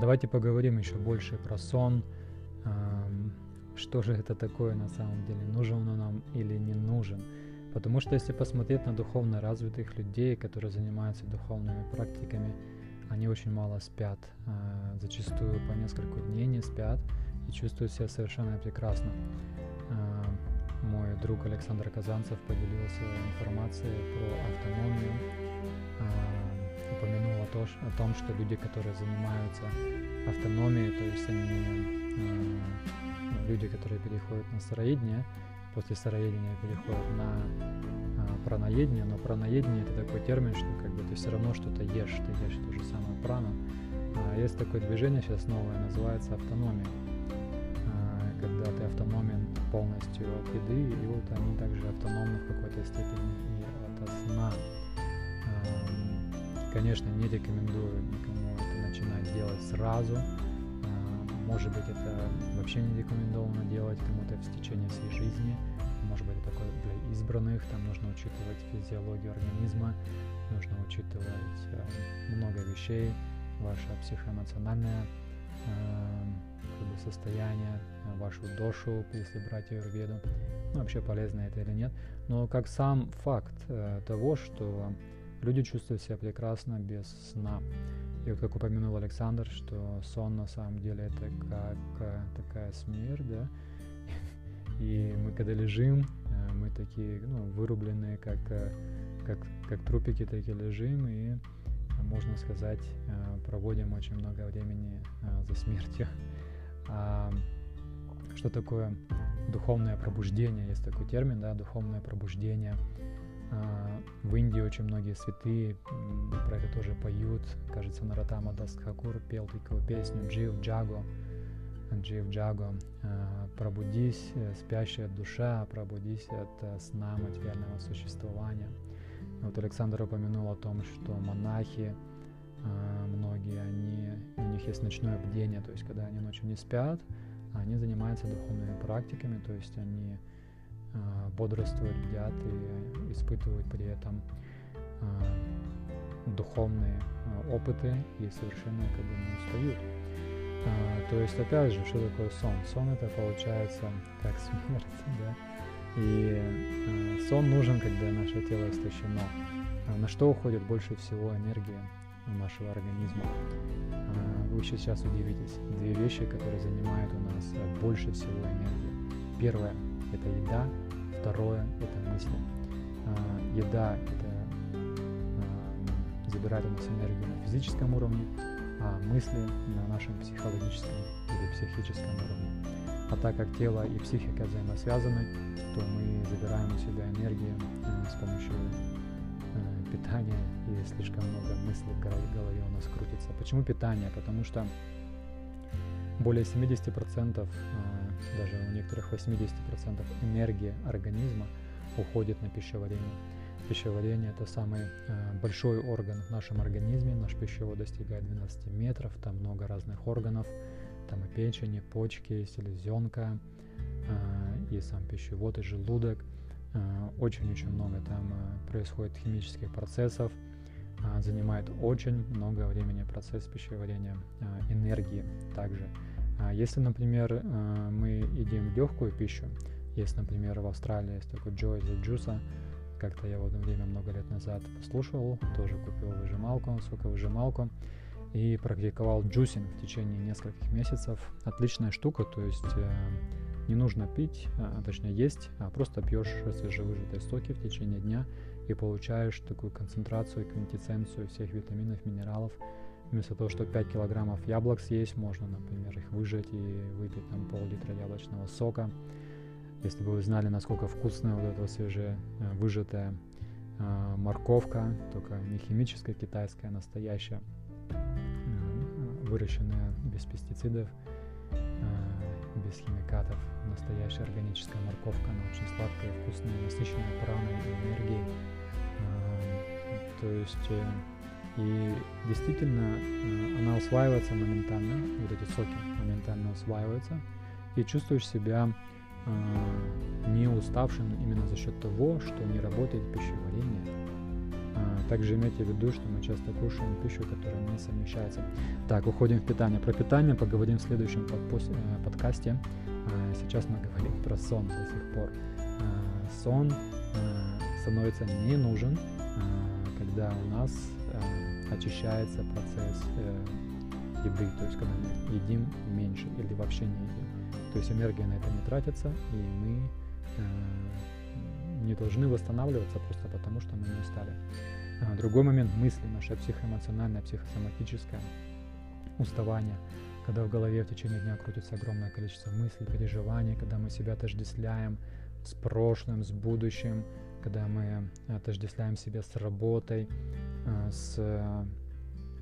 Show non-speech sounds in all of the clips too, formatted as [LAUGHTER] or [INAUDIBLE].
давайте поговорим еще больше про сон. Что же это такое на самом деле? Нужен он нам или не нужен? Потому что если посмотреть на духовно развитых людей, которые занимаются духовными практиками, они очень мало спят, а, зачастую по несколько дней не спят и чувствуют себя совершенно прекрасно. А, мой друг Александр Казанцев поделился информацией про автономию, а, то, о том, что люди, которые занимаются автономией, то есть они люди, которые переходят на сыроедение, после сыроедения переходят на а, праноедение, но праноедение это такой термин, что как бы ты все равно что-то ешь, ты ешь то же самое прану. А, есть такое движение сейчас новое, называется автономия, а, когда ты автономен полностью от еды, и вот они также автономны в какой-то степени и от сна. Конечно, не рекомендую никому это начинать делать сразу, может быть, это вообще не рекомендовано делать кому-то в течение всей жизни. Может быть, это такое для избранных. Там нужно учитывать физиологию организма, нужно учитывать э, много вещей, ваше психоэмоциональное э, как бы состояние, вашу дошу, если брать аюрведу. Ну, вообще полезно это или нет. Но как сам факт э, того, что люди чувствуют себя прекрасно без сна. И вот как упомянул Александр, что сон на самом деле это как э, такая смерть, да, [LAUGHS] и мы когда лежим, э, мы такие, ну, вырубленные, как, э, как, как трупики такие лежим, и, можно сказать, проводим очень много времени за смертью. [LAUGHS] А что такое духовное пробуждение? Есть такой термин, да, духовное пробуждение – в Индии очень многие святые про это тоже поют. Кажется, Наратама Дастхакур пел такую песню «Джив Джаго», «Джив Джаго», а, «Пробудись, э, спящая душа, пробудись от э, сна материального существования». Вот Александр упомянул о том, что монахи, а, многие, они, у них есть ночное бдение, то есть когда они ночью не спят, они занимаются духовными практиками, то есть они а, бодрствуют, бдят и испытывают при этом а, духовные а, опыты и совершенно как бы не устают. То есть, опять же, что такое сон? Сон это получается как [LAUGHS] смерть, да? И сон нужен, когда наше тело истощено. На что уходит больше всего энергии нашего организма? Вы сейчас удивитесь. Две вещи, которые занимают у нас больше всего энергии. Первое – это еда, Второе – это мысли. А, еда – это а, забирает у нас энергию на физическом уровне, а мысли на нашем психологическом или психическом уровне. А так как тело и психика взаимосвязаны, то мы забираем у себя энергию а, с помощью питания и слишком много мыслей в голове у нас крутится. Почему питание? Потому что более 70%, а, даже у некоторых 80% энергии организма уходит на пищеварение. Пищеварение – это самый а, большой орган в нашем организме. Наш пищевод достигает 12 метров, там много разных органов. Там и печень, и почки, и селезенка, а, и сам пищевод, и желудок. Очень-очень много там происходит химических процессов – занимает очень много времени процесс пищеварения энергии также. А если, например, мы едим легкую пищу, есть, например, в Австралии есть такой Joe the Juice, как-то я в одно время много лет назад послушал, тоже купил выжималку, соковыжималку и практиковал juicing в течение нескольких месяцев. Отличная штука, то есть э, не нужно пить, а, точнее есть, а просто пьешь свежевыжатые соки в течение дня и получаешь такую концентрацию квинтэссенцию всех витаминов, минералов. Вместо того, чтобы 5 килограммов яблок съесть, можно, например, их выжать и выпить там пол-литра яблочного сока. Если бы вы знали, насколько вкусная вот эта свежая э, выжатая э, морковка, только не химическая, китайская, настоящая, э, выращенная без пестицидов, э, без химикатов, настоящая органическая морковка, она очень сладкая, вкусная, насыщенная праной и энергией то есть э, и действительно э, она усваивается моментально, вот эти соки моментально усваиваются, и чувствуешь себя э, не уставшим именно за счет того, что не работает пищеварение. также имейте в виду, что мы часто кушаем пищу, которая не совмещается. Так, уходим в питание. Про питание поговорим в следующем э, подкасте. Сейчас мы говорим про сон до сих пор. Сон становится не нужен, когда у нас очищается процесс э, еды, то есть когда мы едим меньше или вообще не едим. То есть энергия на это не тратится, и мы э, не должны восстанавливаться просто потому, что мы не устали. Другой момент мысли, наше психоэмоциональное, психосоматическое уставание – когда в голове в течение дня крутится огромное количество мыслей, переживаний, когда мы себя отождествляем с прошлым, с будущим, когда мы отождествляем себя с работой, с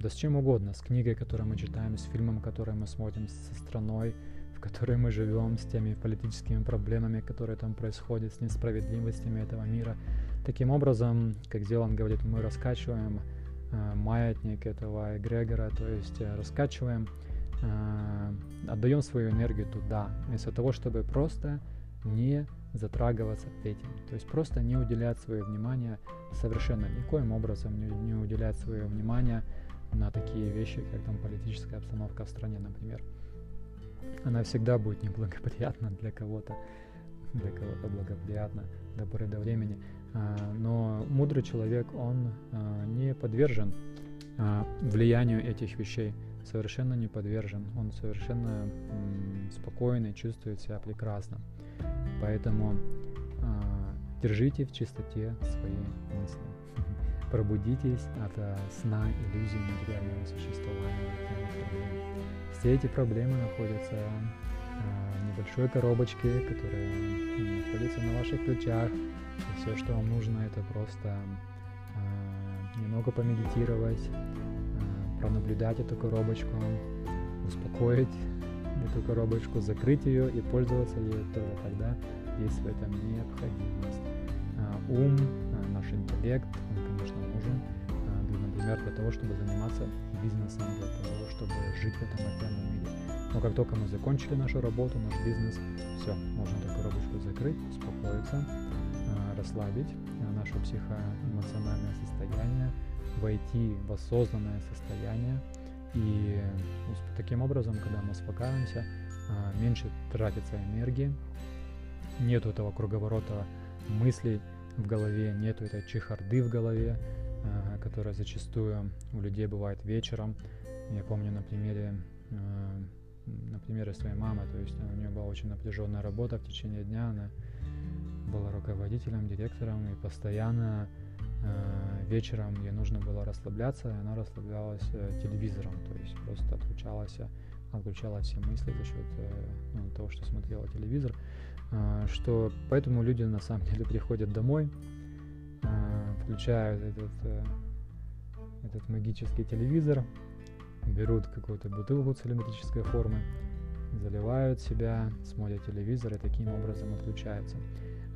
да с чем угодно, с книгой, которую мы читаем, с фильмом, который мы смотрим, со страной, в которой мы живем, с теми политическими проблемами, которые там происходят, с несправедливостями этого мира. Таким образом, как Зелан говорит, мы раскачиваем э, маятник этого эгрегора, то есть э, раскачиваем э, отдаем свою энергию туда, вместо того, чтобы просто не затрагиваться этим. То есть просто не уделять свое внимание совершенно никоим образом не, не уделять свое внимание на такие вещи, как там политическая обстановка в стране, например. Она всегда будет неблагоприятна для кого-то, для кого-то благоприятна до поры до времени. А, но мудрый человек, он а, не подвержен а, влиянию этих вещей совершенно не подвержен, он совершенно спокойный, чувствует себя прекрасно. Поэтому э, держите в чистоте свои мысли. [LAUGHS] Пробудитесь от э, сна иллюзии материального существования. Все эти проблемы находятся э, в небольшой коробочке, которая находится на ваших плечах. И все, что вам нужно, это просто немного помедитировать, пронаблюдать эту коробочку, успокоить эту коробочку, закрыть ее и пользоваться ею только тогда, есть в этом необходимость. А, ум, а, наш интеллект, он, конечно, нужен, а, например, для того, чтобы заниматься бизнесом, для того, чтобы жить в этом материальном мире. Но как только мы закончили нашу работу, наш бизнес, все, можно эту коробочку закрыть, успокоиться, расслабить наше психоэмоциональное состояние, войти в осознанное состояние. И таким образом, когда мы успокаиваемся, а, меньше тратится энергии, нету этого круговорота мыслей в голове, нету этой чехарды в голове, а, которая зачастую у людей бывает вечером. Я помню на примере, а, на примере своей мамы, то есть у нее была очень напряженная работа в течение дня, она была руководителем, директором и постоянно вечером ей нужно было расслабляться, и она расслаблялась э, телевизором, то есть просто отключалась, отключала все мысли за счет э, ну, того, что смотрела телевизор, что поэтому люди на самом деле [LAUGHS] приходят домой, включают этот, этот магический телевизор, берут какую-то бутылку цилиндрической формы, заливают себя, смотрят телевизор и таким образом отключаются.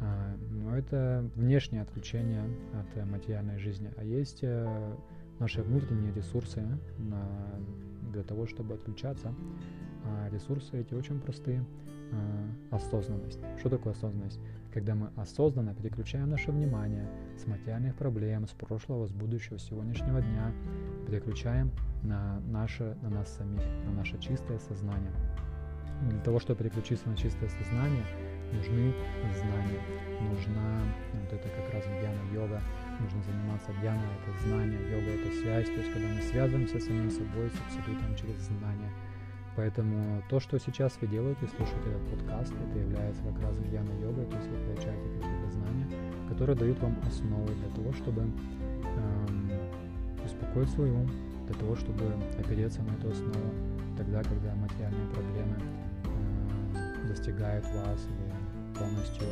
А, но это внешнее отключение от материальной жизни, а есть э, наши внутренние ресурсы для того, чтобы отключаться. А ресурсы эти очень простые. А, осознанность. Что такое осознанность? Когда мы осознанно переключаем наше внимание с материальных проблем, с прошлого, с будущего, с сегодняшнего дня, переключаем на, наше, на нас самих, на наше чистое сознание. Для того, чтобы переключиться на чистое сознание, нужны вот это как раз гьяна-йога, нужно заниматься гьяна, это знание, йога это связь, то есть когда мы связываемся с самим собой, с абсолютом через знания. Поэтому то, что сейчас вы делаете, слушаете этот подкаст, это является как раз гьяна-йогой, то есть вы получаете какие-то знания, которые дают вам основы для того, чтобы эм, успокоить свой ум, для того, чтобы опереться на эту основу тогда, когда материальные проблемы э, достигают вас, вы полностью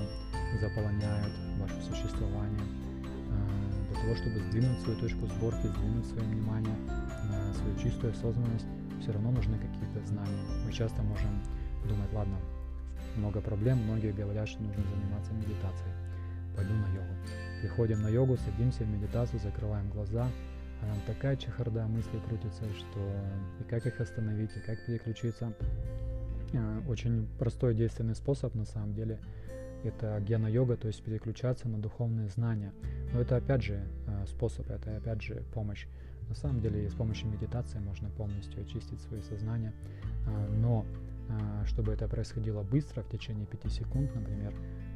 заполоняют ваше существование, э, для того, чтобы сдвинуть свою точку сборки, сдвинуть свое внимание на свою чистую осознанность, все равно нужны какие-то знания. Мы часто можем думать, ладно, много проблем, многие говорят, что нужно заниматься медитацией. Пойду на йогу. Приходим на йогу, садимся в медитацию, закрываем глаза, а нам такая чехарда мыслей крутится, что и как их остановить, и как переключиться Э, очень простой действенный способ на самом деле это гена-йога, то есть переключаться на духовные знания. Но это опять же способ, это опять же помощь. На самом деле с помощью медитации можно полностью очистить свое сознание, но чтобы это происходило быстро, в течение 5 секунд, например,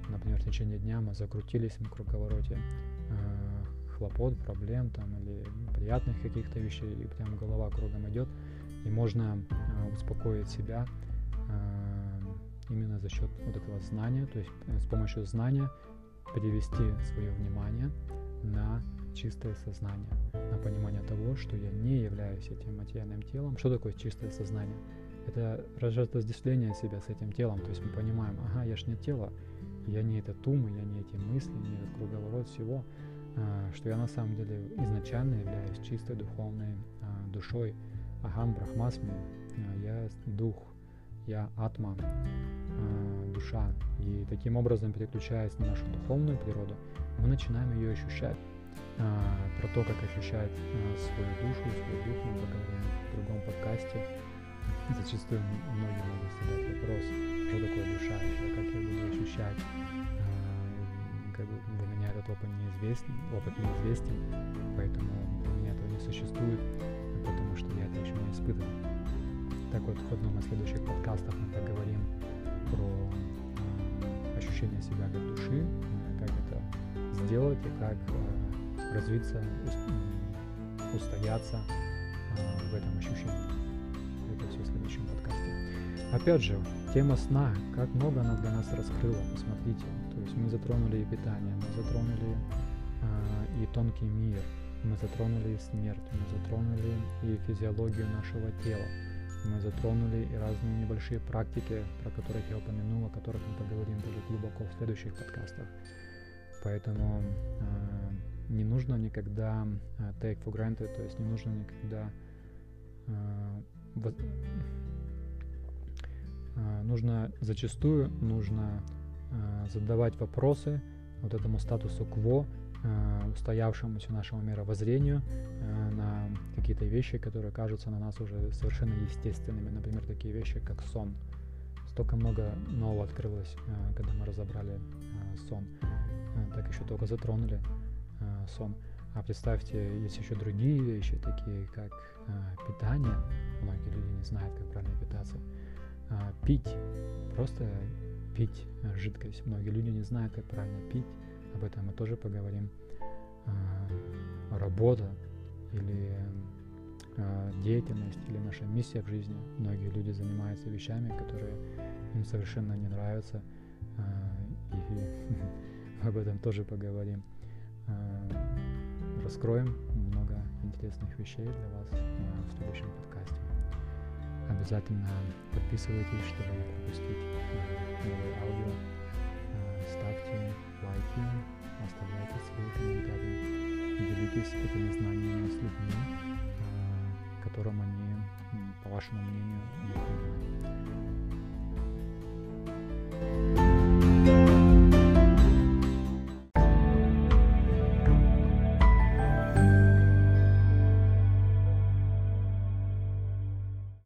например, в течение дня мы закрутились в круговороте хлопот, проблем там, или приятных каких-то вещей, и прям голова кругом идет, и можно э, успокоить себя э, именно за счет вот этого знания, то есть э, с помощью знания перевести свое внимание на чистое сознание, на понимание того, что я не являюсь этим материальным телом. Что такое чистое сознание? Это разжатоздействие себя с этим телом. То есть мы понимаем, ага, я ж не тело, я не этот ум, я не эти мысли, не этот круговорот всего, а, что я на самом деле изначально являюсь чистой духовной а, душой, Ахам Брахмасми, а, я дух, я атма, душа. И таким образом, переключаясь на нашу духовную природу, мы начинаем ее ощущать. Про то, как ощущать свою душу, свой дух, мы поговорим в другом подкасте. [LAUGHS] Зачастую многие могут задать вопрос, что такое душа еще, как я буду ощущать как бы для меня этот опыт неизвестен, опыт неизвестен, поэтому для меня этого не существует, потому что я это еще не испытывал. Так вот, в одном из следующих подкастов мы поговорим про э, ощущение себя как души, э, как это сделать и как э, развиться, уст, устояться в этом ощущении. Это все в следующем подкасте. Опять же, тема сна, как много она для нас раскрыла, посмотрите, то есть мы затронули и питание, мы затронули и тонкий мир, мы затронули и смерть, мы затронули и физиологию нашего тела, мы затронули и разные небольшие практики, про которых я упомянул, о которых мы поговорим более глубоко в следующих подкастах. Поэтому э, не нужно никогда э, take for granted, то есть не нужно никогда э, воз... э, нужно зачастую нужно Э, задавать вопросы вот этому статусу кво, э, устоявшемуся нашему мировоззрению, э, на какие-то вещи, которые кажутся на нас уже совершенно естественными. Например, такие вещи, как сон. Столько много нового открылось, когда мы разобрали сон. Так еще только затронули сон. А представьте, есть еще другие вещи, такие как питание. Многие люди не знают, как правильно питаться. Пить. Просто пить э, жидкость. Многие люди не знают, как правильно пить. Об этом мы тоже поговорим. Работа или а, деятельность или наша миссия в жизни. Многие люди занимаются вещами, которые им совершенно не нравятся. А, и [LAUGHS] об этом тоже поговорим. Раскроем много интересных вещей для вас в следующем подкасте. Обязательно подписывайтесь, чтобы не пропустить новые аудио. Ставьте лайки, оставляйте свои комментарии, делитесь этими знаниями вашему мнению, необходимы.